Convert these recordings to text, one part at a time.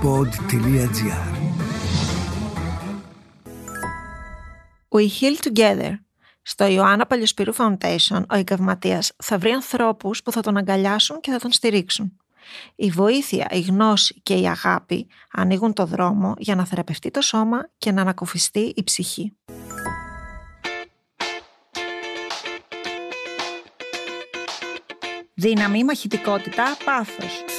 pod.gr We Heal Together. Στο Ιωάννα Παλιοσπυρού Foundation, ο εγκαυματίας θα βρει ανθρώπους που θα τον αγκαλιάσουν και θα τον στηρίξουν. Η βοήθεια, η γνώση και η αγάπη ανοίγουν το δρόμο για να θεραπευτεί το σώμα και να ανακουφιστεί η ψυχή. Δύναμη, μαχητικότητα, πάθος.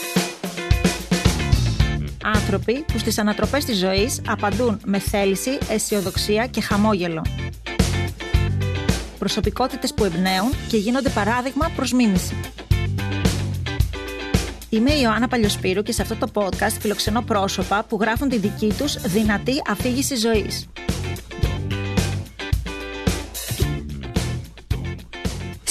Άνθρωποι που στις ανατροπές της ζωής απαντούν με θέληση, αισιοδοξία και χαμόγελο. Προσωπικότητες που εμπνέουν και γίνονται παράδειγμα προς μίμηση. Είμαι η Ιωάννα Παλιοσπύρου και σε αυτό το podcast φιλοξενώ πρόσωπα που γράφουν τη δική τους δυνατή αφήγηση ζωής.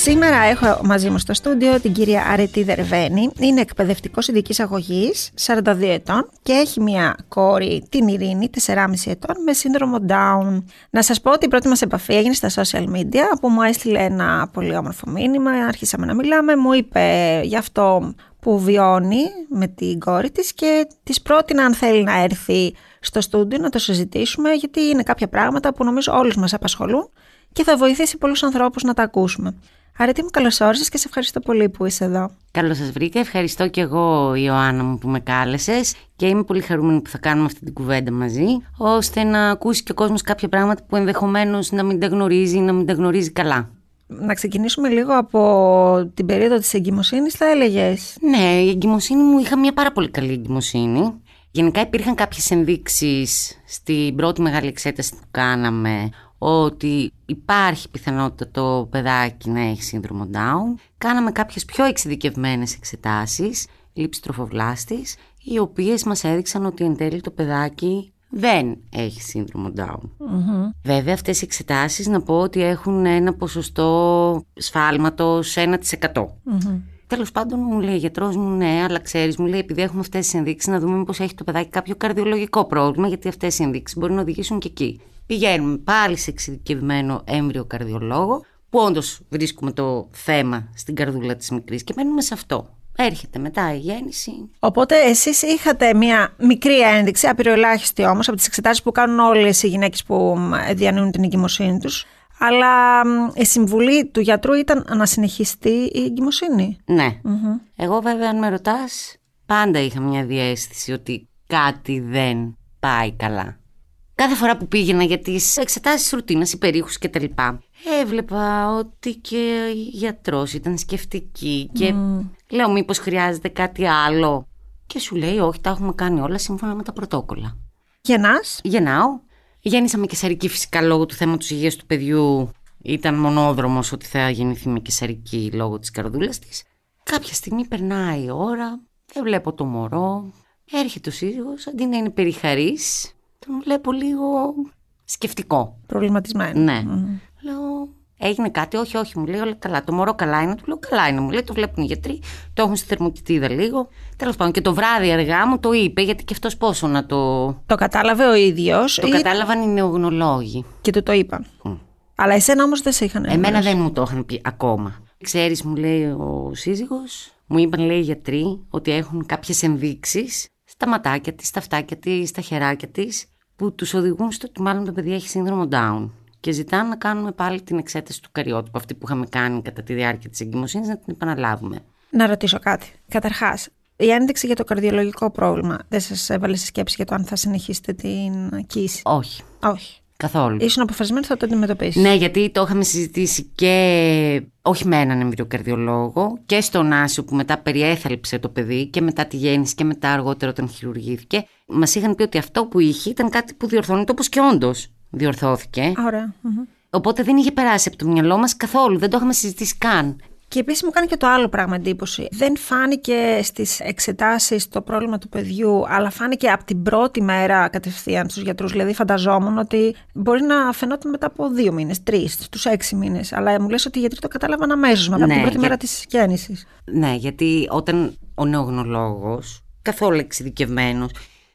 Σήμερα έχω μαζί μου στο στούντιο την κυρία Αρετή Δερβένη. Είναι εκπαιδευτικός ειδικής αγωγής, 42 ετών και έχει μια κόρη, την Ειρήνη, 4,5 ετών, με σύνδρομο Down. Να σας πω ότι η πρώτη μας επαφή έγινε στα social media, που μου έστειλε ένα πολύ όμορφο μήνυμα. Αρχίσαμε να μιλάμε, μου είπε γι' αυτό που βιώνει με την κόρη της και της πρότεινα αν θέλει να έρθει στο στούντιο να το συζητήσουμε γιατί είναι κάποια πράγματα που νομίζω όλους μας απασχολούν και θα βοηθήσει πολλούς ανθρώπους να τα ακούσουμε. Αρετή μου καλώς όρισες και σε ευχαριστώ πολύ που είσαι εδώ. Καλώς σας βρήκα. Ευχαριστώ και εγώ, Ιωάννα μου, που με κάλεσες και είμαι πολύ χαρούμενη που θα κάνουμε αυτή την κουβέντα μαζί, ώστε να ακούσει και ο κόσμος κάποια πράγματα που ενδεχομένως να μην τα γνωρίζει ή να μην τα γνωρίζει καλά. Να ξεκινήσουμε λίγο από την περίοδο της εγκυμοσύνης, θα έλεγες. Ναι, η εγκυμοσύνη μου είχα μια πάρα πολύ καλή εγκυμοσύνη. Γενικά υπήρχαν κάποιες ενδείξεις στην πρώτη μεγάλη εξέταση που κάναμε ότι υπάρχει πιθανότητα το παιδάκι να έχει σύνδρομο Down. Κάναμε κάποιες πιο εξειδικευμένες εξετάσεις, λήψη τροφοβλάστης, οι οποίες μας έδειξαν ότι εν τέλει το παιδάκι δεν έχει σύνδρομο Down. Βέβαια αυτές οι εξετάσεις να πω ότι έχουν ένα ποσοστό σφάλματος 1%. mm Τέλος πάντων, μου λέει ο γιατρός μου, ναι, αλλά ξέρεις, μου λέει, επειδή έχουμε αυτές τις ενδείξεις, να δούμε μήπως έχει το παιδάκι κάποιο καρδιολογικό πρόβλημα, γιατί αυτές οι ενδείξεις μπορεί να οδηγήσουν και εκεί. Πηγαίνουμε πάλι σε εξειδικευμένο έμβριο καρδιολόγο, που όντως βρίσκουμε το θέμα στην καρδούλα της μικρής και μένουμε σε αυτό. Έρχεται μετά η γέννηση. Οπότε εσείς είχατε μια μικρή ένδειξη, απειροελάχιστη όμως, από τις εξετάσεις που κάνουν όλες οι γυναίκες που διανύουν την εγκυμοσύνη τους. Αλλά η συμβουλή του γιατρού ήταν να συνεχιστεί η εγκυμοσύνη. Ναι. Εγώ βέβαια αν με ρωτάς πάντα είχα μια διέστηση ότι κάτι δεν πάει καλά. Κάθε φορά που πήγαινα για τις εξετάσεις ρουτίνας, υπερήχους και τα λοιπά, έβλεπα ότι και η γιατρός ήταν σκεφτική και λέω μήπως χρειάζεται κάτι άλλο; Και σου λέει όχι, τα έχουμε κάνει όλα σύμφωνα με τα πρωτόκολλα. Γεννάς; Γεννάω. Γέννησα με κεσαρική φυσικά λόγω του θέματος υγείας του παιδιού. Ήταν μονόδρομος ότι θα γεννηθεί με κεσαρική λόγω της καρδούλας της. Κάποια στιγμή περνάει η ώρα, δεν βλέπω το μωρό. Έρχεται ο σύζυγος, αντί να είναι περιχαρής, τον βλέπω λίγο σκεφτικό. Προβληματισμένο. Ναι. Λέω, έγινε κάτι, όχι, όχι, μου λέει όλα καλά. Το μωρό καλά είναι, του λέω καλά είναι, μου λέει, το βλέπουν οι γιατροί, το έχουν στη θερμοκοιτίδα λίγο. Τέλος πάντων, και το βράδυ αργά μου το είπε, γιατί και αυτός πόσο να το. Το κατάλαβε ο ίδιος. Το κατάλαβαν οι νεογνωλόγοι. Και του το είπαν. Αλλά εσένα όμως δεν σε είχαν Εμένα δεν μου το είχαν πει ακόμα. Ξέρεις, μου λέει ο σύζυγος, μου είπαν λέει οι γιατροί ότι έχουν κάποιες ενδείξεις στα ματάκια της, στα αυτάκια της, στα χεράκια της, που τους οδηγούν στο ότι μάλλον το παιδί έχει σύνδρομο Down. Και ζητάνε να κάνουμε πάλι την εξέταση του καριότυπου, αυτή που είχαμε κάνει κατά τη διάρκεια της εγκυμοσύνης, να την επαναλάβουμε. Να ρωτήσω κάτι. Καταρχάς, η ένδειξη για το καρδιολογικό πρόβλημα δεν σας έβαλε σε σκέψη για το αν θα συνεχίσετε την κοίηση; Όχι. Όχι. Καθόλου. Ήσουν αποφασισμένη θα το αντιμετωπίσεις. Ναι, γιατί το είχαμε συζητήσει και όχι με έναν εμβριοκαρδιολόγο και στον Άσιο που μετά περιέθαλψε το παιδί και μετά τη γέννηση και μετά αργότερα όταν χειρουργήθηκε. Μας είχαν πει ότι αυτό που είχε ήταν κάτι που διορθώνεται όπω και όντως διορθώθηκε. Ωραία. Οπότε δεν είχε περάσει από το μυαλό μας καθόλου. Δεν το είχαμε συζητήσει καν. Και επίσης μου κάνει και το άλλο πράγμα εντύπωση. Δεν φάνηκε στις εξετάσεις το πρόβλημα του παιδιού, αλλά φάνηκε από την πρώτη μέρα κατευθείαν στους γιατρούς. Δηλαδή, φανταζόμουν ότι μπορεί να φαινόταν μετά από δύο μήνες, τρεις, στους έξι μήνες. Αλλά μου λες ότι οι γιατροί το κατάλαβαν αμέσως μετά από την πρώτη μέρα της γέννησης. Ναι, γιατί όταν ο νεογνωλόγος, καθόλου εξειδικευμένος,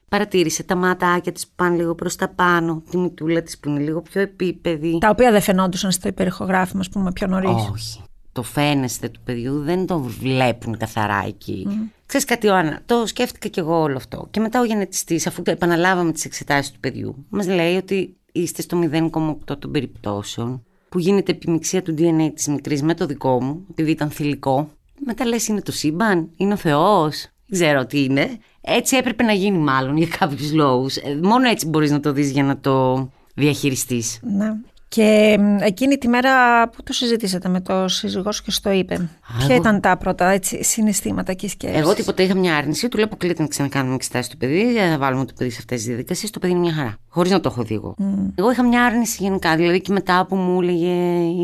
παρατήρησε τα ματάκια της που πάνε λίγο προς τα πάνω, τη μητούλα της που είναι λίγο πιο επίπεδη. Τα οποία δεν φαινόντουσαν στο υπερηχογράφημα, ας πούμε, πιο νωρίς. Όχι. Το φαίνεστε του παιδιού δεν το βλέπουν καθαρά εκεί. Mm. Ξέρεις κάτι, Ιωάννα, το σκέφτηκα κι εγώ όλο αυτό. Και μετά ο γενετιστής, αφού επαναλάβαμε τις εξετάσεις του παιδιού, μας λέει ότι είστε στο 0,8 των περιπτώσεων που γίνεται επιμηξία του DNA της μικρής με το δικό μου, επειδή ήταν θηλυκό. Μετά λες είναι το σύμπαν, είναι ο Θεός, δεν ξέρω τι είναι. Έτσι έπρεπε να γίνει μάλλον για κάποιους λόγους. Ε, μόνο έτσι μπορείς να το δεις για να το διαχειριστείς. Ναι. Και εκείνη τη μέρα που το συζητήσατε με το σύζυγός σου και στο είπε, Α, ποια εγώ... ήταν τα πρώτα έτσι, συναισθήματα και σκέψεις; Εγώ τίποτα είχα μια άρνηση. Του λέω αποκλείται να ξανακάνουμε εξετάσεις του παιδί, να βάλουμε το παιδί σε αυτές τις διαδικασίες. Το παιδί είναι μια χαρά. Χωρίς να το έχω δει εγώ. Mm. Εγώ είχα μια άρνηση γενικά. Δηλαδή και μετά που μου έλεγε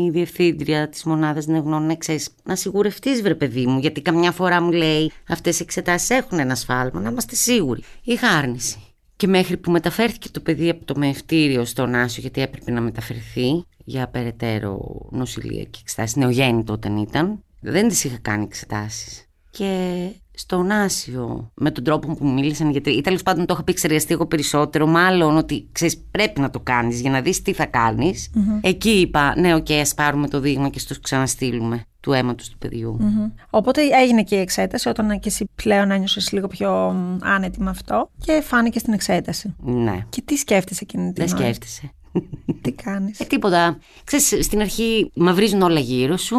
η διευθύντρια της μονάδας νευνών, ναι, ξέρεις, να σιγουρευτείς, βρε παιδί μου, γιατί καμιά φορά μου λέει αυτές οι εξετάσεις έχουν ένα σφάλμα, να είμαστε σίγουροι. Είχα άρνηση. Και μέχρι που μεταφέρθηκε το παιδί από το μαιευτήριο στον Άγιο, γιατί έπρεπε να μεταφερθεί για περαιτέρω νοσηλεία και εξετάσεις, νεογέννητο όταν ήταν, δεν τις είχα κάνει εξετάσεις. Και στον Άγιο, με τον τρόπο που μίλησαν γιατί ή τέλος πάντων το είχα επεξεργαστεί εγώ περισσότερο, μάλλον ότι ξέρεις, πρέπει να το κάνεις για να δεις τι θα κανει Εκεί είπα, ναι, OK, okay, ας πάρουμε το δείγμα και στο ξαναστείλουμε του αίματος του παιδιού Οπότε έγινε και η εξέταση, όταν και εσύ πλέον ένιωσες λίγο πιο άνετη με αυτό και φάνηκε στην εξέταση. Ναι. Και τι σκέφτεσαι εκείνη την Δεν σκέφτεσαι. Τι κάνεις; Ε, τίποτα. Ξέρεις, στην αρχή μαυρίζουν όλα γύρω σου.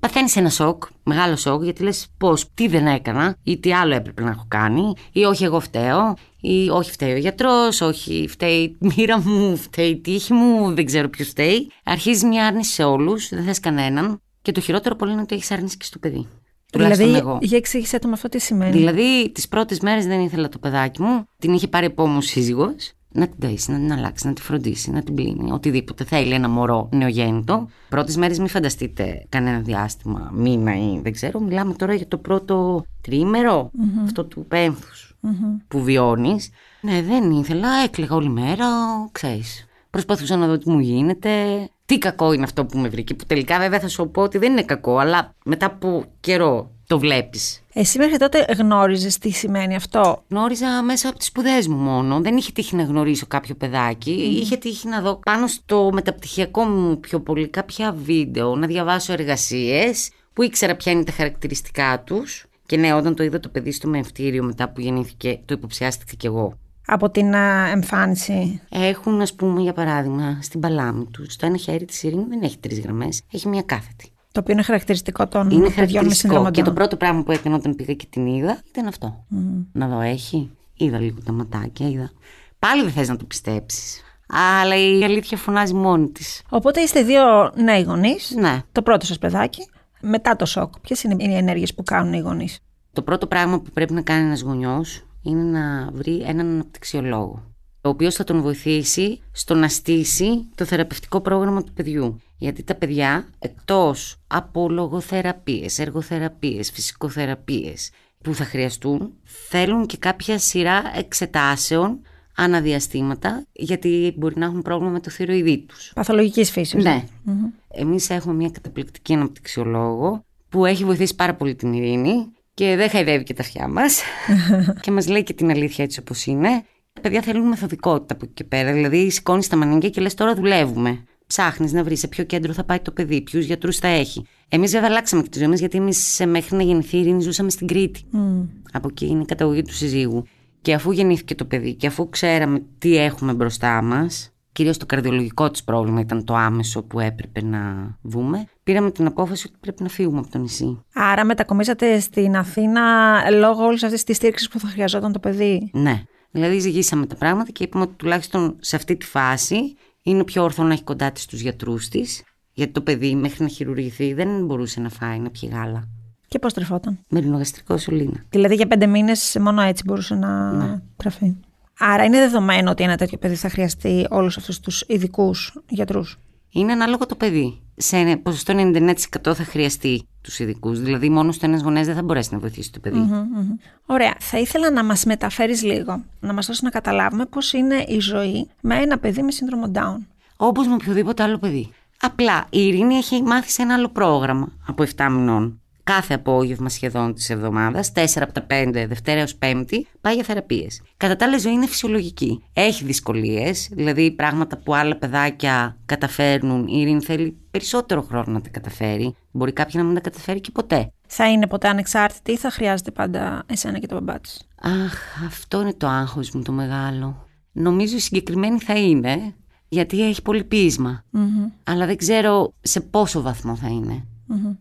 Παθαίνεις ένα σοκ, μεγάλο σοκ, γιατί λες πώς, τι δεν έκανα, ή τι άλλο έπρεπε να έχω κάνει, ή όχι, εγώ φταίω, ή όχι, φταίει ο γιατρός, όχι, φταίει η μοίρα μου, φταίει η τύχη μου, δεν ξέρω ποιος φταίει. Αρχίζει μια άρνηση σε όλους, δεν θες κανέναν. Και το χειρότερο πολύ είναι ότι έχεις άρνηση και στο παιδί. Δηλαδή, εγώ. για εξήγησέ το με αυτό τι σημαίνει. Δηλαδή, τις πρώτες μέρες δεν ήθελα το παιδάκι μου. Την είχε πάρει επόμενο σύζυγος. Να την ταΐσει, να την αλλάξει, να τη φροντίσει, να την πλύνει. Οτιδήποτε θέλει ένα μωρό νεογέννητο. Πρώτες μέρες μην φανταστείτε κανένα διάστημα, μήνα ή δεν ξέρω. Μιλάμε τώρα για το πρώτο τρίμερο, mm-hmm. αυτό του πένθους mm-hmm. που βιώνεις. Ναι, δεν ήθελα, έκλαιγα όλη μέρα, ξέρεις. Προσπαθούσα να δω τι μου γίνεται τι κακό είναι αυτό που με βρήκε. Που τελικά βέβαια θα σου πω ότι δεν είναι κακό, αλλά μετά από καιρό το βλέπεις. Εσύ μέχρι τότε γνώριζες τι σημαίνει αυτό; Γνώριζα μέσα από τις σπουδές μου μόνο. Δεν είχε τύχει να γνωρίσω κάποιο παιδάκι. Είχε τύχει να δω πάνω στο μεταπτυχιακό μου πιο πολύ κάποια βίντεο, να διαβάσω εργασίες που ήξερα ποια είναι τα χαρακτηριστικά τους. Και ναι, όταν το είδα το παιδί στο μευτήριο μετά που γεννήθηκε, το υποψιάστηκα κι εγώ από την εμφάνιση; Έχουν, ας πούμε, για παράδειγμα, στην παλάμη τους, στο ένα χέρι της ειρήνη δεν έχει τρεις γραμμές, έχει μια κάθετη. Το οποίο είναι χαρακτηριστικό των είναι παιδιών με Και το πρώτο πράγμα που έκανε όταν πήγα και την είδα ήταν αυτό. Να δω, έχει. Είδα λίγο τα ματάκια, είδα. Πάλι δεν θες να το πιστέψεις. Αλλά η αλήθεια φωνάζει μόνη της. Οπότε είστε δύο νέοι γονείς. Ναι. Το πρώτο σας παιδάκι. Μετά το σοκ, ποιες είναι οι ενέργειες που κάνουν οι γονείς; Το πρώτο πράγμα που πρέπει να κάνει ένας γονιός είναι να βρει έναν αναπτυξιολόγο ο οποίος θα τον βοηθήσει στο να στήσει το θεραπευτικό πρόγραμμα του παιδιού. Γιατί τα παιδιά, εκτός από λογοθεραπείες, εργοθεραπείες, φυσικοθεραπείες που θα χρειαστούν, θέλουν και κάποια σειρά εξετάσεων αναδιαστήματα, γιατί μπορεί να έχουν πρόβλημα με το θηροειδή τους. Παθολογικής φύσης. Ναι. Εμείς έχουμε μια καταπληκτική αναπτυξιολόγο που έχει βοηθήσει πάρα πολύ την ειρήνη και δεν χαϊδεύει και τα αυτιά μας. και μας λέει και την αλήθεια έτσι όπως είναι. Τα παιδιά θέλουν μεθοδικότητα από εκεί και πέρα. Δηλαδή, σηκώνεις τα μανίκια και λες: Τώρα δουλεύουμε. Ψάχνεις να βρεις σε ποιο κέντρο θα πάει το παιδί, ποιους γιατρούς θα έχει. Εμείς βέβαια αλλάξαμε και τη ζωή μα, γιατί εμείς μέχρι να γεννηθεί η Ειρήνη ζούσαμε στην Κρήτη. Mm. Από εκεί είναι η καταγωγή του συζύγου. Και αφού γεννήθηκε το παιδί και αφού ξέραμε τι έχουμε μπροστά μας, κυρίως το καρδιολογικό της πρόβλημα ήταν το άμεσο που έπρεπε να βούμε, πήραμε την απόφαση ότι πρέπει να φύγουμε από το νησί. Άρα μετακομίσατε στην Αθήνα λόγω όλης αυτής της στήριξης που θα χρειαζόταν το παιδί; Ναι. Δηλαδή, ζυγίσαμε τα πράγματα και είπαμε ότι τουλάχιστον σε αυτή τη φάση είναι πιο ορθό να έχει κοντά της τους γιατρούς της, γιατί το παιδί μέχρι να χειρουργηθεί δεν μπορούσε να φάει, να πιει γάλα. Και πώς τρεφόταν; Με ρινογαστρικό σωλήνα. Δηλαδή για πέντε μήνες μόνο έτσι μπορούσε να ναι. τρεφεί. Άρα είναι δεδομένο ότι ένα τέτοιο παιδί θα χρειαστεί όλους αυτούς τους ειδικούς γιατρούς; Είναι ανάλογο το παιδί. Σε ποσοστό 99% θα χρειαστεί τους ειδικούς. Δηλαδή, μόνο στο ένας γονέας δεν θα μπορέσει να βοηθήσει το παιδί. Ωραία. Θα ήθελα να μας μεταφέρεις λίγο, να μας δώσεις να καταλάβουμε πώς είναι η ζωή με ένα παιδί με σύνδρομο Down. Όπως με οποιοδήποτε άλλο παιδί. Απλά η Ειρήνη έχει μάθει σε ένα άλλο πρόγραμμα από 7 μηνών. Κάθε απόγευμα σχεδόν της εβδομάδας, 4 από τα 5, Δευτέρα έως Πέμπτη, πάει για θεραπείες. Κατά τα άλλα, η ζωή είναι φυσιολογική. Έχει δυσκολίες, δηλαδή πράγματα που άλλα παιδάκια καταφέρνουν. Η Ειρήνη θέλει περισσότερο χρόνο να τα καταφέρει. Μπορεί κάποια να μην τα καταφέρει και ποτέ. Θα είναι ποτέ ανεξάρτητη ή θα χρειάζεται πάντα εσένα και το μπαμπά τη. Αχ, αυτό είναι το άγχος μου το μεγάλο. Νομίζω η συγκεκριμένη θα είναι, γιατί έχει πολύ Αλλά δεν ξέρω σε πόσο βαθμό θα είναι.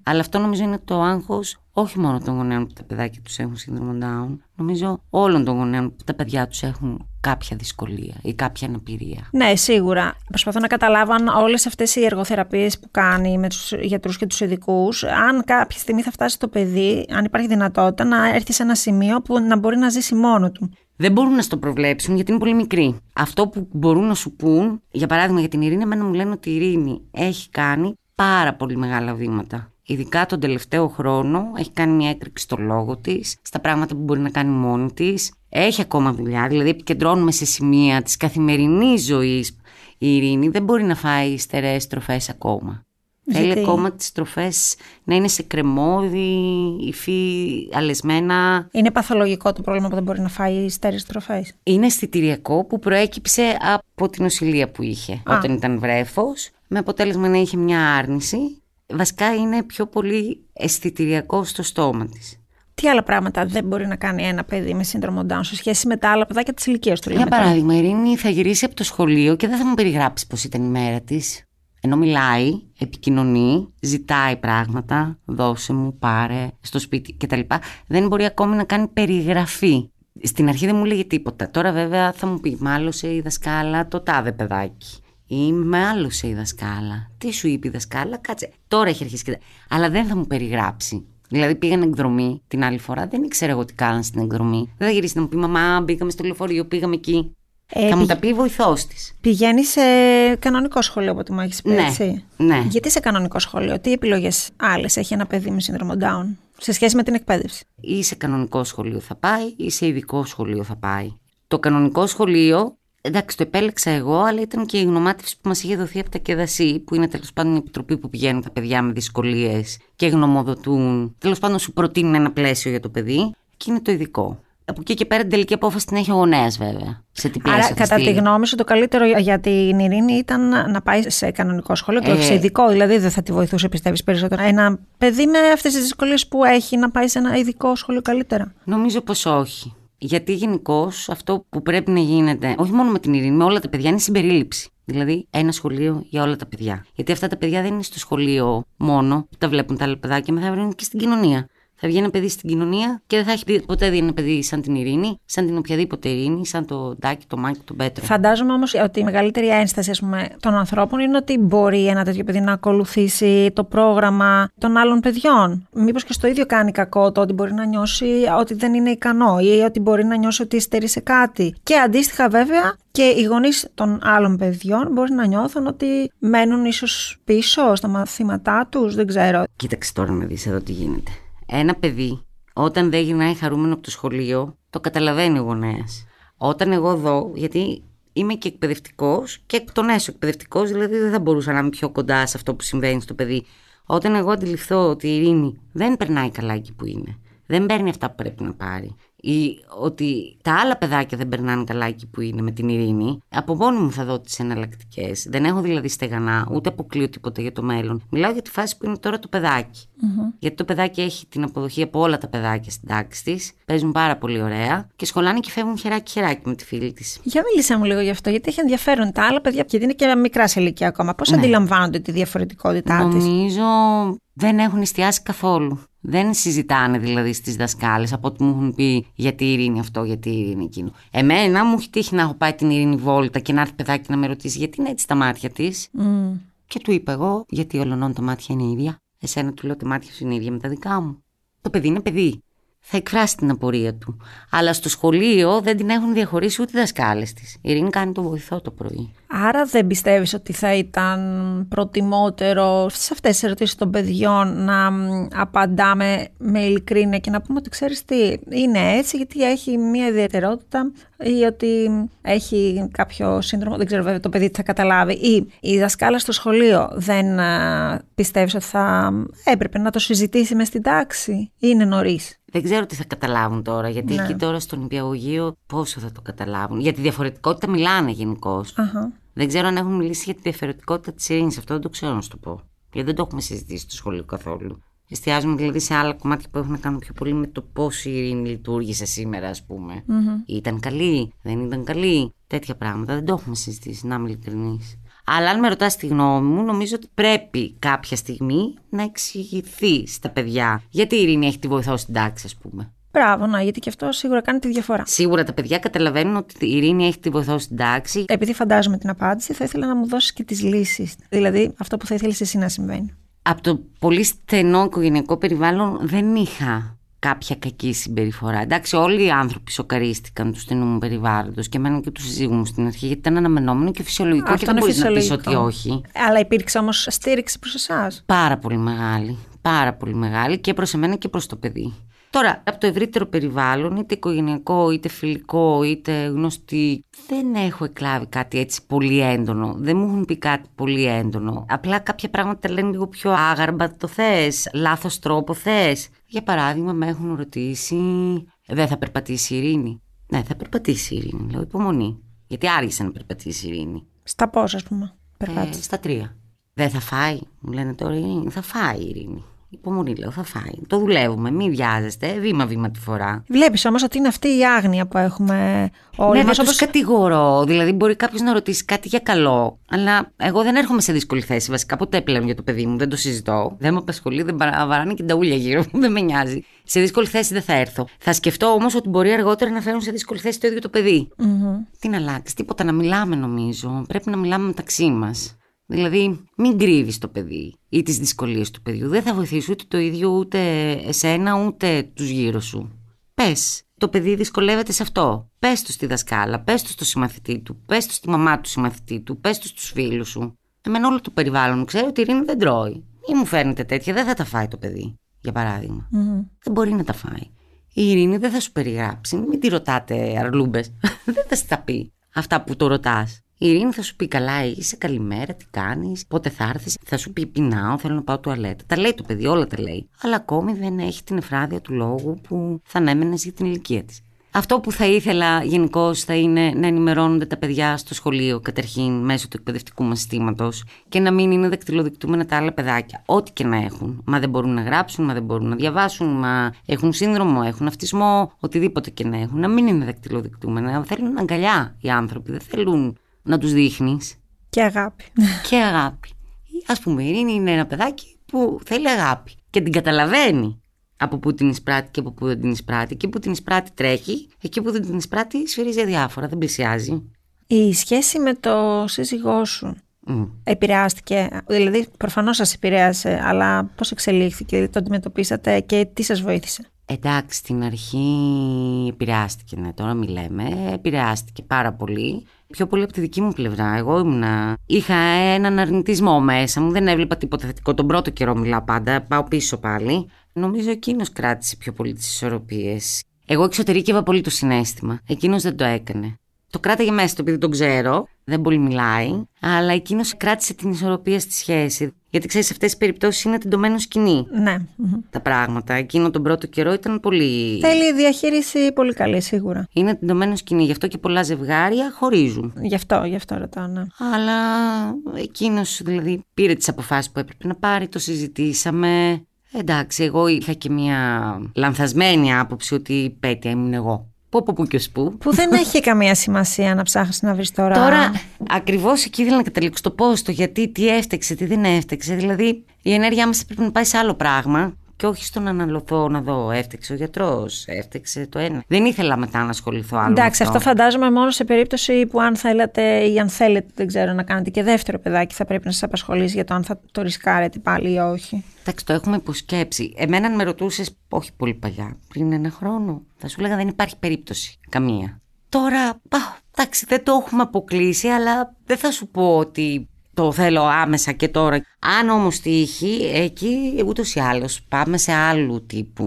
Αλλά αυτό νομίζω είναι το άγχος όχι μόνο των γονέων που τα παιδάκια τους έχουν σύνδρομο Down. Νομίζω όλων των γονέων που τα παιδιά τους έχουν κάποια δυσκολία ή κάποια αναπηρία. Ναι, σίγουρα. Προσπαθώ να καταλάβω αν όλες αυτές οι εργοθεραπείες που κάνει με τους γιατρούς και τους ειδικούς, αν κάποια στιγμή θα φτάσει το παιδί, αν υπάρχει δυνατότητα να έρθει σε ένα σημείο που να μπορεί να ζήσει μόνο του. Δεν μπορούν να στο προβλέψουν γιατί είναι πολύ μικρή. Αυτό που μπορούν να σου πούν, για παράδειγμα για την Ειρήνη, εμένα μου λένε ότι η Ειρήνη έχει κάνει πάρα πολύ μεγάλα βήματα. Ειδικά τον τελευταίο χρόνο έχει κάνει μια έκρηξη στο λόγο της, στα πράγματα που μπορεί να κάνει μόνη της. Έχει ακόμα δουλειά, δηλαδή επικεντρώνουμε σε σημεία της καθημερινής ζωής. Η Ειρήνη δεν μπορεί να φάει στερεές τροφέ ακόμα. Θέλει ακόμα τις τροφέ να είναι σε κρεμόδι, υφή, αλεσμένα. Είναι παθολογικό το πρόβλημα που δεν μπορεί να φάει στερεέ τροφέ. Είναι αισθητηριακό που προέκυψε από την οσυλία που είχε όταν ήταν βρέφος, με αποτέλεσμα να είχε μια άρνηση βασικά είναι πιο πολύ αισθητηριακό στο στόμα της. Τι άλλα πράγματα δεν μπορεί να κάνει ένα παιδί με σύνδρομο Down σε σχέση με τα άλλα παιδάκια της ηλικίας του. Για παράδειγμα, η Ειρήνη θα γυρίσει από το σχολείο και δεν θα μου περιγράψει πώς ήταν η μέρα της. Ενώ μιλάει, επικοινωνεί, ζητάει πράγματα, δώσε μου, πάρε, στο σπίτι κτλ. Δεν μπορεί ακόμη να κάνει περιγραφή. Στην αρχή δεν μου λέγε τίποτα. Τώρα βέβαια θα μου πει, μάλωσε η δασκάλα το τάδε παιδάκι ή με άλλωσε η δασκάλα. Τι σου είπε η δασκάλα, κάτσε. Τώρα έχει αρχίσει και. Αλλά δεν θα μου περιγράψει. Δηλαδή πήγαν εκδρομή την άλλη φορά, δεν ήξερα εγώ τι κάναν στην εκδρομή. Δεν θα γυρίσει να μου πει Μαμά, πήγαμε στο λεωφορείο, πήγαμε εκεί. Ε, θα μου τα πει βοηθός της. Πηγαίνει σε κανονικό σχολείο, από ό,τι μου έχεις πει. Ναι, έτσι; ναι. Γιατί σε κανονικό σχολείο, τι επιλογές άλλες έχει ένα παιδί με σύνδρομο Down σε σχέση με την εκπαίδευση; Ή σε κανονικό σχολείο θα πάει, ή σε ειδικό σχολείο θα πάει. Το κανονικό σχολείο Εντάξει, το επέλεξα εγώ, αλλά ήταν και η γνωμάτευση που μας είχε δοθεί από τα ΚΕΔΑΣΥ, που είναι τέλος πάντων η επιτροπή που πηγαίνουν τα παιδιά με δυσκολίες και γνωμοδοτούν. Τέλος πάντων, σου προτείνουν ένα πλαίσιο για το παιδί και είναι το ειδικό. Από εκεί και πέρα την τελική απόφαση την έχει ο γονέας, βέβαια. Σε τι Άρα, κατά τη γνώμη σου, το καλύτερο για την Ειρήνη ήταν να πάει σε κανονικό σχολείο και όχι σε ε, ειδικό. Δηλαδή, δεν θα τη βοηθούσε, πιστεύεις περισσότερο. Ένα παιδί με αυτές τις δυσκολίες που έχει να πάει σε ένα ειδικό σχολείο καλύτερα; Νομίζω πως όχι. Γιατί γενικώ αυτό που πρέπει να γίνεται, όχι μόνο με την ειρήνη, με όλα τα παιδιά, είναι συμπερίληψη. Δηλαδή, ένα σχολείο για όλα τα παιδιά. Γιατί αυτά τα παιδιά δεν είναι στο σχολείο μόνο, που τα βλέπουν τα άλλα παιδάκια, με θα βρουν και στην κοινωνία θα βγει ένα παιδί στην κοινωνία και δεν θα έχει ποτέ δει ένα παιδί σαν την Ειρήνη, σαν την οποιαδήποτε Ειρήνη, σαν το Ντάκι, το Μάκη, τον Πέτρο. Φαντάζομαι όμως ότι η μεγαλύτερη ένσταση ας πούμε, των ανθρώπων είναι ότι μπορεί ένα τέτοιο παιδί να ακολουθήσει το πρόγραμμα των άλλων παιδιών. Μήπως και στο ίδιο κάνει κακό το ότι μπορεί να νιώσει ότι δεν είναι ικανό ή ότι μπορεί να νιώσει ότι υστερεί σε κάτι. Και αντίστοιχα βέβαια και οι γονείς των άλλων παιδιών μπορεί να νιώθουν ότι μένουν ίσως πίσω στα μαθήματά τους, δεν ξέρω. Κοίταξε τώρα να δεις εδώ τι γίνεται. Ένα παιδί, όταν δεν γυρνάει χαρούμενο από το σχολείο, το καταλαβαίνει ο γονέας. Όταν εγώ δω, γιατί είμαι και εκπαιδευτικός και εκ των έσω εκπαιδευτικός, δηλαδή δεν θα μπορούσα να είμαι πιο κοντά σε αυτό που συμβαίνει στο παιδί. Όταν εγώ αντιληφθώ ότι η ειρήνη δεν περνάει καλά εκεί που είναι, δεν παίρνει αυτά που πρέπει να πάρει, ή ότι τα άλλα παιδάκια δεν περνάνε καλά εκεί που είναι με την ειρήνη, από μόνη μου θα δω τις εναλλακτικές. Δεν έχω δηλαδή στεγανά, ούτε αποκλείω τίποτα για το μέλλον. Μιλάω για τη φάση που είναι τώρα το παιδάκι. Mm-hmm. Γιατί το παιδάκι έχει την αποδοχή από όλα τα παιδάκια στην τάξη της, παίζουν πάρα πολύ ωραία και σχολάνε και φεύγουν χεράκι-χεράκι με τη φίλη της. Για μίλησέ μου λίγο γι' αυτό, γιατί έχει ενδιαφέρον τα άλλα παιδιά, γιατί είναι και μικράς σε ηλικία ακόμα. Πώς ναι. αντιλαμβάνονται τη διαφορετικότητά της; Νομίζω δεν έχουν εστιάσει καθόλου. Δεν συζητάνε δηλαδή στις δασκάλες από ό,τι μου έχουν πει γιατί η ειρήνη αυτό, γιατί η ειρήνη εκείνο. Εμένα μου έχει τύχει να έχω πάει την ειρήνη βόλτα και να έρθει παιδάκι να με ρωτήσει γιατί είναι έτσι τα μάτια της; Mm. Και του είπα εγώ, γιατί ολονών τα μάτια είναι ίδια. Εσένα του λέω τα μάτια σου είναι ίδια με τα δικά μου. Το παιδί είναι παιδί. Θα εκφράσει την απορία του. Αλλά στο σχολείο δεν την έχουν διαχωρίσει ούτε οι δασκάλες της. Η Ειρήνη κάνει το βοηθό το πρωί. Άρα δεν πιστεύεις ότι θα ήταν προτιμότερο σε αυτές τις ερωτήσεις των παιδιών να απαντάμε με ειλικρίνεια και να πούμε ότι ξέρεις τι είναι έτσι γιατί έχει μια ιδιαιτερότητα ή ότι έχει κάποιο σύνδρομο, δεν ξέρω βέβαια το παιδί τι θα καταλάβει ή η δασκάλα στο σχολείο δεν πιστεύεις ότι θα έπρεπε να το συζητήσει μες στην τάξη ή είναι νωρίς; Δεν ξέρω τι θα καταλάβουν τώρα, γιατί ναι. εκεί τώρα στον υπηαγωγείο πόσο θα το καταλάβουν. Για τη διαφορετικότητα μιλάνε γενικώ. Δεν ξέρω αν έχουν μιλήσει για τη διαφορετικότητα της ειρήνης. Αυτό δεν το ξέρω να σου το πω. Γιατί δεν το έχουμε συζητήσει στο σχολείο καθόλου. Εστιάζουμε δηλαδή σε άλλα κομμάτια που έχουν να κάνουν πιο πολύ με το πώς η ειρήνη λειτουργήσε σήμερα, ας πούμε. Ήταν καλή, δεν ήταν καλή. Τέτοια πράγματα δεν το έχουμε συζητήσει, να είμαι ειλικρινής. Αλλά αν με ρωτάς τη γνώμη μου, νομίζω ότι πρέπει κάποια στιγμή να εξηγηθεί στα παιδιά γιατί η ειρήνη έχει τη βοηθό στην τάξη, ας πούμε. Μπράβο, να, γιατί και αυτό σίγουρα κάνει τη διαφορά. Σίγουρα τα παιδιά καταλαβαίνουν ότι η ειρήνη έχει τη βοηθό στην τάξη. Επειδή φαντάζομαι την απάντηση, θα ήθελα να μου δώσεις και τις λύσεις. Δηλαδή, αυτό που θα ήθελες εσύ να συμβαίνει. Από το πολύ στενό οικογενειακό περιβάλλον δεν είχα κάποια κακή συμπεριφορά. Εντάξει, όλοι οι άνθρωποι σοκαρίστηκαν τους στενού μου περιβάλλοντος και εμένα και τους συζύγου μου στην αρχή, γιατί ήταν αναμενόμενο και φυσιολογικό Αυτό και δεν μπορείς να πεις ότι όχι. Αλλά υπήρξε όμως στήριξη προς εσάς. Πάρα πολύ μεγάλη. Πάρα πολύ μεγάλη και προς εμένα και προς το παιδί. Τώρα, από το ευρύτερο περιβάλλον, είτε οικογενειακό, είτε φιλικό, είτε γνωστή, δεν έχω εκλάβει κάτι έτσι πολύ έντονο. Δεν μου έχουν πει κάτι πολύ έντονο. Απλά κάποια πράγματα λένε λίγο πιο άγαρμπα το θες, λάθος τρόπο θες. Για παράδειγμα, με έχουν ρωτήσει, δεν θα περπατήσει η ειρήνη. Ναι, θα περπατήσει η ειρήνη. Λέω υπομονή. Γιατί άργησε να περπατήσει η ειρήνη. Στα πώ, ας πούμε, περπάτησε; Ε, στα τρία. Δεν θα φάει, μου λένε τώρα η ειρήνη. Θα φάει η ειρήνη. Υπομονή, λέω, θα φάει. Το δουλεύουμε, μην βιάζεστε, βήμα-βήμα τη φορά. Βλέπεις όμως ότι είναι αυτή η άγνοια που έχουμε όλοι ναι, μας. όπως... κατηγορώ. Δηλαδή, μπορεί κάποιος να ρωτήσει κάτι για καλό, αλλά εγώ δεν έρχομαι σε δύσκολη θέση. Βασικά, ποτέ πλέον για το παιδί μου, δεν το συζητώ. Δεν με απασχολεί, δεν βαράνε και τα ούλια γύρω μου, δεν με νοιάζει. Σε δύσκολη θέση δεν θα έρθω. Θα σκεφτώ όμως ότι μπορεί αργότερα να φέρουν σε δύσκολη θέση το ίδιο το παιδί. Mm-hmm. Τι να αλλάξεις, τίποτα να μιλάμε νομίζω. Πρέπει να μιλάμε μεταξύ μας. Δηλαδή, μην κρύβεις το παιδί ή τις δυσκολίες του παιδιού. Δεν θα βοηθήσει ούτε το ίδιο ούτε εσένα ούτε τους γύρω σου. Πες, το παιδί δυσκολεύεται σε αυτό. Πες του στη δασκάλα, πες του στο συμμαθητή του, πες του στη μαμά του συμμαθητή του, πες του στους φίλους σου. Εμένα όλο το περιβάλλον μου ξέρει ότι η Ειρήνη δεν τρώει. Ή μου φέρνετε τέτοια, δεν θα τα φάει το παιδί, για παράδειγμα. Δεν μπορεί να τα φάει. Η Ειρήνη δεν θα σου περιγράψει. Μην τη ρωτάτε αρλούμπες. δεν θα σου τα πει αυτά που το ρωτάς. Η Ειρήνη θα σου πει καλά, είσαι καλημέρα, τι κάνεις, πότε θα έρθεις. Θα σου πει πεινάω, θέλω να πάω τουαλέτα. Τα λέει το παιδί, όλα τα λέει. Αλλά ακόμη δεν έχει την εφράδια του λόγου που θα ανέμενες για την ηλικία της. Αυτό που θα ήθελα γενικώ θα είναι να ενημερώνονται τα παιδιά στο σχολείο καταρχήν μέσω του εκπαιδευτικού μας συστήματος και να μην είναι δακτυλοδεικτούμενα τα άλλα παιδάκια. Ό,τι και να έχουν. Μα δεν μπορούν να γράψουν, μα δεν μπορούν να διαβάσουν, μα έχουν σύνδρομο, έχουν αυτισμό, οτιδήποτε και να έχουν. Να μην είναι δακτυλοδεικτούμενα. Θέλουν αγκαλιά οι άνθρωποι. Δεν θέλουν να τους δείχνεις. Και αγάπη. Και αγάπη. Ας πούμε η Ειρήνη είναι ένα παιδάκι που θέλει αγάπη και την καταλαβαίνει από πού την εισπράττει και από πού δεν την εισπράττει. Και που την εισπράττει τρέχει, εκεί που δεν την εισπράττει σφυρίζει αδιάφορα, δεν πλησιάζει. Η σχέση με το σύζυγό σου mm. επηρεάστηκε, δηλαδή προφανώς σας επηρέασε, αλλά πώς εξελίχθηκε, το αντιμετωπίσατε και τι σας βοήθησε; Εντάξει, στην αρχή επηρεάστηκε, ναι, τώρα μιλάμε, επηρεάστηκε πάρα πολύ πιο πολύ από τη δική μου πλευρά. Εγώ ήμουνα. Είχα έναν αρνητισμό μέσα μου, δεν έβλεπα τίποτα θετικό. Τον πρώτο καιρό μιλάω πάντα, πάω πίσω πάλι. Νομίζω εκείνος κράτησε πιο πολύ τις ισορροπίες. Εγώ εξωτερήκευα πολύ το συνέστημα. Εκείνος δεν το έκανε. Το κράταγε μέσα το επειδή τον ξέρω, δεν πολύ μιλάει, αλλά εκείνος κράτησε την ισορροπία στη σχέση. Γιατί ξέρεις, σε αυτές τις περιπτώσεις είναι τεντωμένος σκηνή. Ναι. Τα πράγματα. Εκείνο τον πρώτο καιρό ήταν πολύ. Θέλει διαχείριση πολύ καλή, σίγουρα. Είναι τεντωμένος σκηνή. Γι' αυτό και πολλά ζευγάρια χωρίζουν. Γι' αυτό, γι' αυτό ρωτάω, ναι. Αλλά εκείνος δηλαδή πήρε τις αποφάσεις που έπρεπε να πάρει, το συζητήσαμε. Εντάξει, εγώ είχα και μια λανθασμένη άποψη ότι πέτεια ήμουν εγώ. Πού, πού, πού και πού. Που δεν έχει καμία σημασία να ψάχνεις να βρεις τώρα. Τώρα, ακριβώς εκεί ήθελα να καταλήξω το πώ, το γιατί, τι έφτεξε, τι δεν έφτεξε. Δηλαδή, η ενέργειά μας πρέπει να πάει σε άλλο πράγμα και όχι στο να αναλωθώ να δω. Έφτεξε ο γιατρός, έφτεξε το ένα. Δεν ήθελα μετά να ασχοληθώ άλλο. Εντάξει, αυτό. αυτό φαντάζομαι μόνο σε περίπτωση που αν θέλετε ή αν θέλετε, δεν ξέρω, να κάνετε και δεύτερο παιδάκι, θα πρέπει να σας απασχολήσει για το αν θα το ρισκάρετε πάλι ή όχι. Εντάξει, το έχουμε υποσκέψει. Εμένα, αν με ρωτούσες, όχι πολύ παλιά, πριν ένα χρόνο, θα σου έλεγα δεν υπάρχει περίπτωση. Καμία. Τώρα, α, εντάξει, δεν το έχουμε αποκλείσει, αλλά δεν θα σου πω ότι το θέλω άμεσα και τώρα. Αν όμως τύχει, εκεί ούτως ή άλλως πάμε σε άλλου τύπου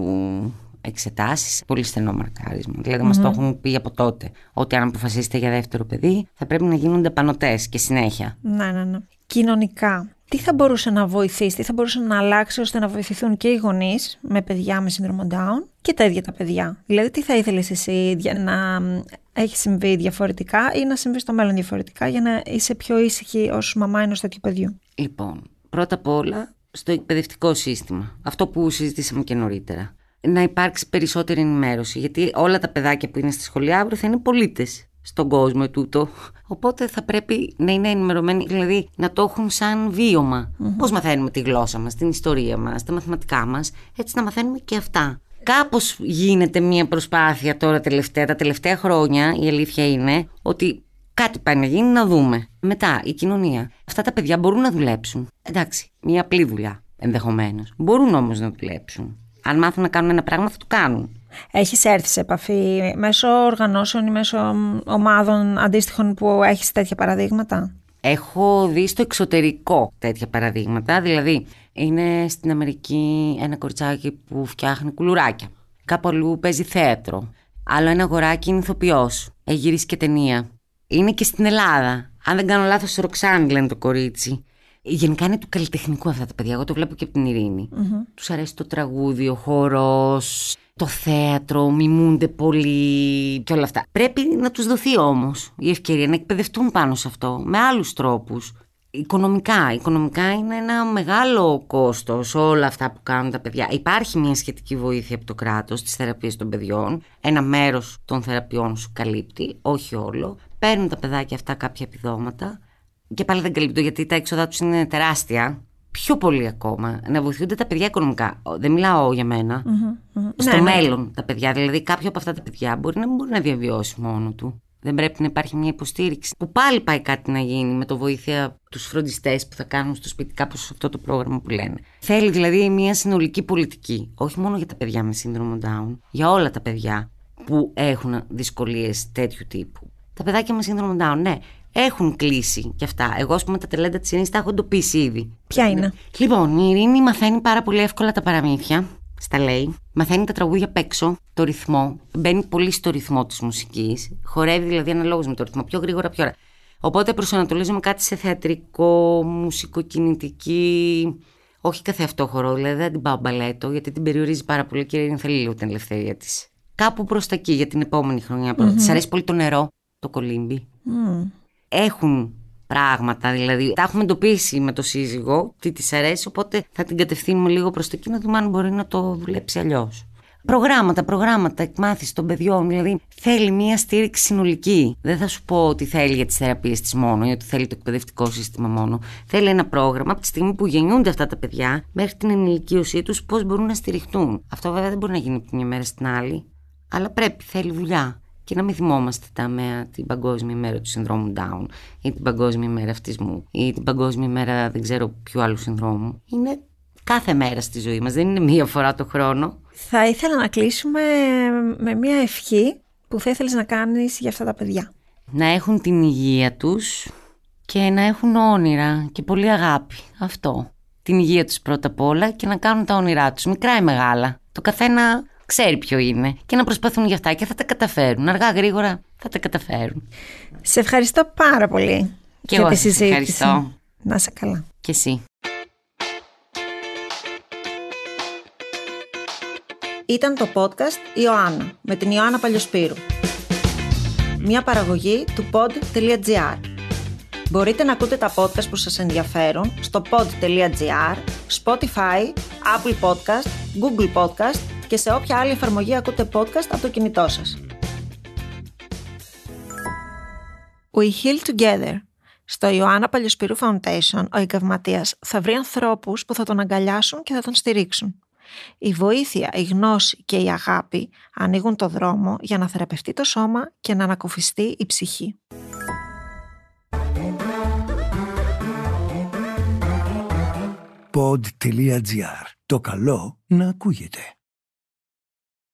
εξετάσεις. Πολύ στενό μαρκάρισμα. Δηλαδή, mm-hmm. μας το έχουν πει από τότε. Ότι αν αποφασίσετε για δεύτερο παιδί, θα πρέπει να γίνονται πανωτές και συνέχεια. Ναι, ναι, ναι. Κοινωνικά, τι θα μπορούσε να βοηθήσει, τι θα μπορούσε να αλλάξει ώστε να βοηθηθούν και οι γονείς με παιδιά με σύνδρομο Down και τα ίδια τα παιδιά; Δηλαδή, τι θα ήθελες εσύ για να έχει συμβεί διαφορετικά ή να συμβεί στο μέλλον διαφορετικά για να είσαι πιο ήσυχη ως μαμά ενός τέτοιου παιδιού; Λοιπόν, πρώτα απ' όλα στο εκπαιδευτικό σύστημα. Αυτό που συζητήσαμε και νωρίτερα. Να υπάρξει περισσότερη ενημέρωση. Γιατί όλα τα παιδάκια που είναι στη σχολή αύριο θα είναι πολίτες στον κόσμο τούτο. Οπότε θα πρέπει να είναι ενημερωμένοι, δηλαδή να το έχουν σαν βίωμα. Mm-hmm. Πώς μαθαίνουμε τη γλώσσα μας, την ιστορία μας, τα μαθηματικά μας, έτσι να μαθαίνουμε και αυτά. Κάπως γίνεται μια προσπάθεια τώρα τελευταία, τα τελευταία χρόνια, η αλήθεια είναι ότι κάτι πάει να γίνει να δούμε. Μετά, η κοινωνία. Αυτά τα παιδιά μπορούν να δουλέψουν. Εντάξει, μια απλή δουλειά ενδεχομένως. Μπορούν όμως να δουλέψουν. Αν μάθουν να κάνουν ένα πράγμα, θα το κάνουν. Έχεις έρθει σε επαφή μέσω οργανώσεων ή μέσω ομάδων αντίστοιχων που έχεις τέτοια παραδείγματα; Έχω δει στο εξωτερικό τέτοια παραδείγματα, δηλαδή είναι στην Αμερική ένα κοριτσάκι που φτιάχνει κουλουράκια. Κάπου αλλού παίζει θέατρο. Άλλο ένα αγοράκι είναι ηθοποιός. Έχει γυρίσει και ταινία. Είναι και στην Ελλάδα. Αν δεν κάνω λάθος, Ροξάνη λένε το κορίτσι. Γενικά είναι του καλλιτεχνικού αυτά τα παιδιά. Εγώ το βλέπω και από την Ειρήνη. Mm-hmm. Τους αρέσει το τραγούδι, ο χώρο, το θέατρο, μιμούνται πολύ και όλα αυτά. Πρέπει να τους δοθεί όμως η ευκαιρία να εκπαιδευτούν πάνω σε αυτό με άλλους τρόπους. Οικονομικά. Οικονομικά είναι ένα μεγάλο κόστος όλα αυτά που κάνουν τα παιδιά. Υπάρχει μια σχετική βοήθεια από το κράτος στις θεραπείες των παιδιών. Ένα μέρος των θεραπείων σου καλύπτει, όχι όλο. Παίρνουν τα παιδάκια αυτά κάποια επιδόματα. Και πάλι δεν καλύπτω γιατί τα έξοδά τους είναι τεράστια πιο πολύ ακόμα να βοηθούνται τα παιδιά οικονομικά. Δεν μιλάω για μένα. Στο ναι, ναι. μέλλον τα παιδιά. Δηλαδή, κάποιο από αυτά τα παιδιά μπορεί να μην μπορεί να διαβιώσει μόνο του. Δεν πρέπει να υπάρχει μια υποστήριξη. Που πάλι πάει κάτι να γίνει με το βοήθεια τους φροντιστές που θα κάνουν στο σπίτι, κάπως αυτό το πρόγραμμα που λένε. Θέλει δηλαδή μια συνολική πολιτική. Όχι μόνο για τα παιδιά με σύνδρομο Down, για όλα τα παιδιά που έχουν δυσκολίες τέτοιου τύπου. Τα παιδάκια με σύνδρομο Down, ναι, έχουν κλείσει κι αυτά. Εγώ, ας πούμε, τα ταλέντα της Ειρήνης τα έχω εντοπίσει ήδη. Ποια είναι; Λοιπόν, η Ειρήνη μαθαίνει πάρα πολύ εύκολα τα παραμύθια. Στα λέει. Μαθαίνει τα τραγούδια απ' έξω, το ρυθμό. Μπαίνει πολύ στο ρυθμό της μουσικής. Χορεύει δηλαδή αναλόγως με το ρυθμό. Πιο γρήγορα, πιο ώρα. Οπότε προσανατολίζουμε κάτι σε θεατρικό, μουσικοκινητική. Όχι καθε αυτό χορό, δηλαδή δεν την πάω μπαλέτο, γιατί την περιορίζει πάρα πολύ και η θέλει λίγο την ελευθερία της. Κάπου προς τα εκεί για την επόμενη χρονιά. Mm-hmm. Της αρέσει πολύ το νερό, το κολύμπι. Mm έχουν πράγματα. Δηλαδή, τα έχουμε εντοπίσει με το σύζυγο, τι της αρέσει, οπότε θα την κατευθύνουμε λίγο προς το εκεί να δούμε αν μπορεί να το δουλέψει αλλιώς. Προγράμματα, προγράμματα εκμάθηση των παιδιών. Δηλαδή, θέλει μία στήριξη συνολική. Δεν θα σου πω ότι θέλει για τις θεραπείες της μόνο ή ότι θέλει το εκπαιδευτικό σύστημα μόνο. Θέλει ένα πρόγραμμα από τη στιγμή που γεννιούνται αυτά τα παιδιά μέχρι την ενηλικίωσή τους, πώς μπορούν να στηριχτούν. Αυτό βέβαια δεν μπορεί να γίνει από τη μια μέρα στην άλλη. Αλλά πρέπει, θέλει δουλειά και να μην θυμόμαστε τα μέα την Παγκόσμια ημέρα του συνδρόμου Down ή την Παγκόσμια ημέρα αυτισμού ή την Παγκόσμια ημέρα δεν ξέρω ποιου άλλου συνδρόμου. Είναι κάθε μέρα στη ζωή μας, δεν είναι μία φορά το χρόνο. Θα ήθελα να κλείσουμε με μία ευχή που θα ήθελες να κάνεις για αυτά τα παιδιά. Να έχουν την υγεία τους και να έχουν όνειρα και πολύ αγάπη. Αυτό. Την υγεία τους πρώτα απ' όλα και να κάνουν τα όνειρά τους, μικρά ή μεγάλα. Το καθένα ξέρει ποιο είναι και να προσπαθούν για αυτά και θα τα καταφέρουν. Αργά γρήγορα θα τα καταφέρουν. Σε ευχαριστώ πάρα πολύ και για εγώ τη συζήτηση. Ευχαριστώ. Να είσαι καλά. Και εσύ. Ήταν το podcast Ιωάννα με την Ιωάννα Παλιοσπύρου. Μια παραγωγή του pod.gr. Μπορείτε να ακούτε τα podcast που σας ενδιαφέρουν στο pod.gr, Spotify, Apple Podcast, Google Podcast και σε όποια άλλη εφαρμογή ακούτε podcast από το κινητό σας. We Heal Together. Στο Ιωάννα Παλιοσπυρού Foundation, ο εγκαυματία θα βρει ανθρώπους που θα τον αγκαλιάσουν και θα τον στηρίξουν. Η βοήθεια, η γνώση και η αγάπη ανοίγουν το δρόμο για να θεραπευτεί το σώμα και να ανακουφιστεί η ψυχή. Pod.gr. Το καλό να ακούγεται.